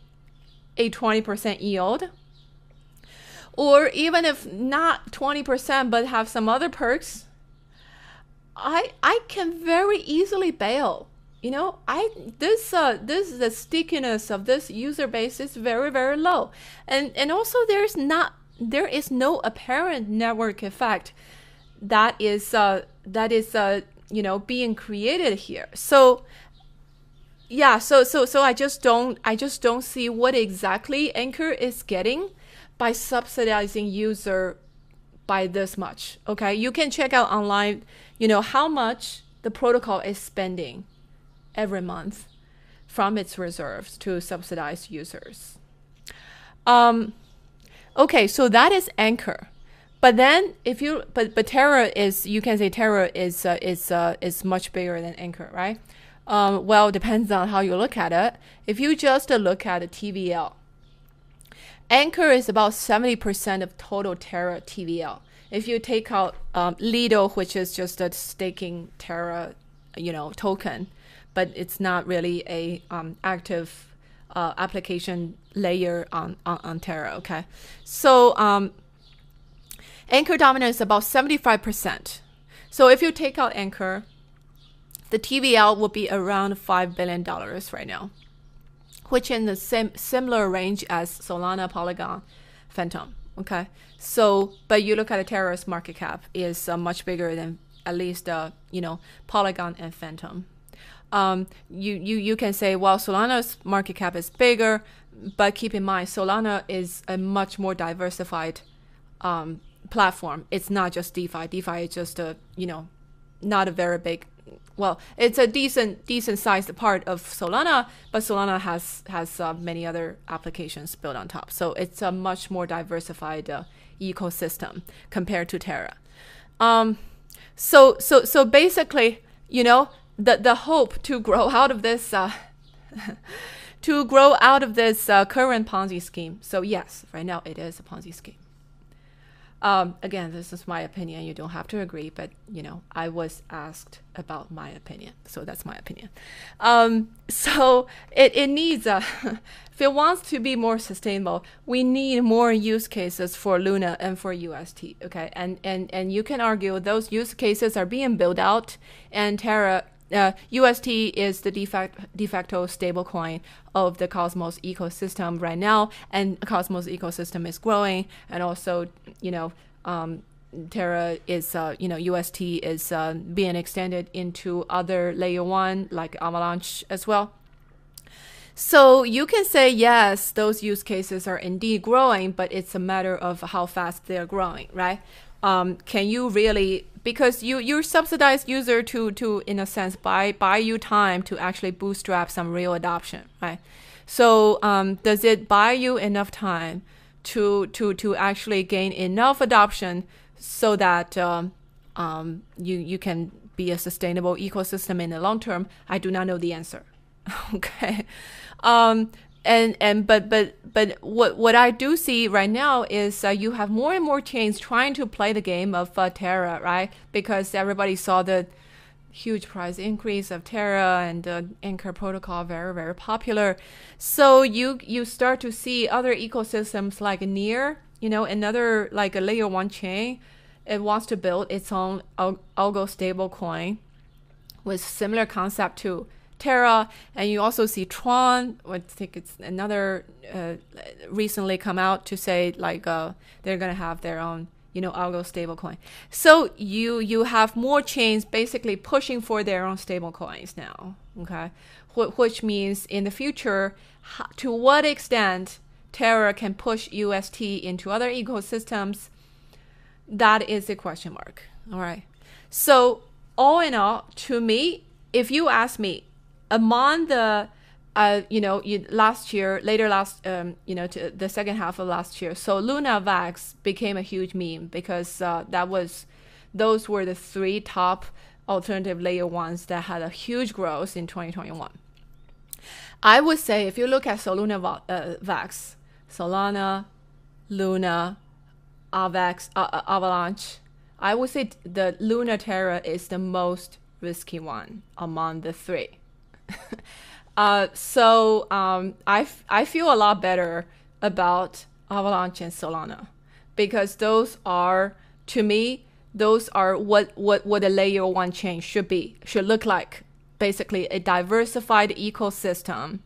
a 20% yield. Or even if not 20% but have some other perks, I I can very easily bail. You know, I this uh this the stickiness of this user base is very very low. And and also there's not there is no apparent network effect that is uh that is uh you know being created here. So yeah so so so i just don't i just don't see what exactly anchor is getting by subsidizing user by this much okay you can check out online you know how much the protocol is spending every month from its reserves to subsidize users um okay so that is anchor but then if you but but terra is you can say terra is uh, is uh, is much bigger than anchor right um, well, depends on how you look at it. If you just look at the TVL, Anchor is about 70% of total Terra TVL. If you take out um, Lido, which is just a staking Terra, you know, token, but it's not really a um, active uh, application layer on, on, on Terra. Okay, so um, Anchor dominance is about 75%. So if you take out Anchor, the TVL will be around $5 billion right now, which in the same similar range as Solana, Polygon, Fantom. Okay, so but you look at the Terra's market cap is uh, much bigger than at least uh, you know Polygon and Fantom. Um, you you you can say well Solana's market cap is bigger, but keep in mind Solana is a much more diversified um, platform. It's not just DeFi. DeFi is just a you know not a very big well, it's a decent decent sized part of Solana, but Solana has has uh, many other applications built on top. So it's a much more diversified uh, ecosystem compared to Terra. Um, so so so basically, you know, the the hope to grow out of this. Uh, to grow out of this uh, current Ponzi scheme. So yes, right now it is a Ponzi scheme. Um, again, this is my opinion. You don't have to agree, but you know, I was asked about my opinion, so that's my opinion. Um, so it, it needs a, if it wants to be more sustainable, we need more use cases for Luna and for UST. Okay, and and and you can argue those use cases are being built out, and Terra uh, UST is the de facto, de facto stablecoin of the Cosmos ecosystem right now, and Cosmos ecosystem is growing, and also, you know, um, Terra is, uh, you know, UST is uh, being extended into other layer one like Avalanche as well. So you can say yes, those use cases are indeed growing, but it's a matter of how fast they're growing, right? Um, can you really because you you subsidize user to to in a sense buy buy you time to actually bootstrap some real adoption, right? So um, does it buy you enough time to to to actually gain enough adoption so that um, um, you you can be a sustainable ecosystem in the long term? I do not know the answer. okay. And and but but but what what I do see right now is uh, you have more and more chains trying to play the game of uh, Terra, right? Because everybody saw the huge price increase of Terra and uh, Anchor protocol very very popular. So you you start to see other ecosystems like Near, you know, another like a layer one chain. It wants to build its own algo stable coin with similar concept to Terra, and you also see Tron. I think it's another uh, recently come out to say like uh, they're gonna have their own you know algo stablecoin. So you you have more chains basically pushing for their own stablecoins now. Okay, Wh- which means in the future, to what extent Terra can push UST into other ecosystems, that is a question mark. All right. So all in all, to me, if you ask me, among the uh, you know, you, last year, later last, um, you know, to the second half of last year. So Luna Vax became a huge meme because uh, that was, those were the three top alternative layer ones that had a huge growth in 2021. I would say if you look at Soluna uh, Vax, Solana, Luna, Avax, Avalanche, I would say the Luna Terra is the most risky one among the three. Uh, so um, I, f- I feel a lot better about Avalanche and Solana because those are, to me, those are what, what, what a layer one chain should be, should look like. Basically, a diversified ecosystem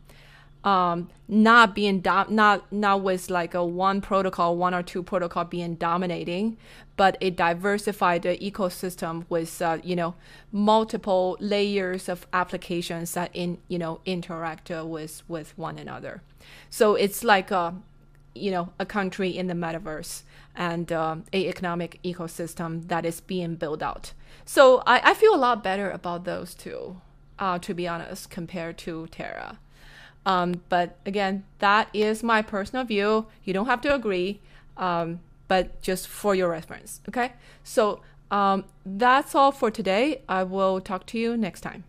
um, not being do- not not with like a one protocol, one or two protocol being dominating, but a diversified ecosystem with uh, you know multiple layers of applications that in you know interact uh, with with one another. So it's like a you know a country in the metaverse and um, a economic ecosystem that is being built out. So I, I feel a lot better about those two, uh, to be honest, compared to Terra. Um, but again, that is my personal view. You don't have to agree, um, but just for your reference. Okay. So um, that's all for today. I will talk to you next time.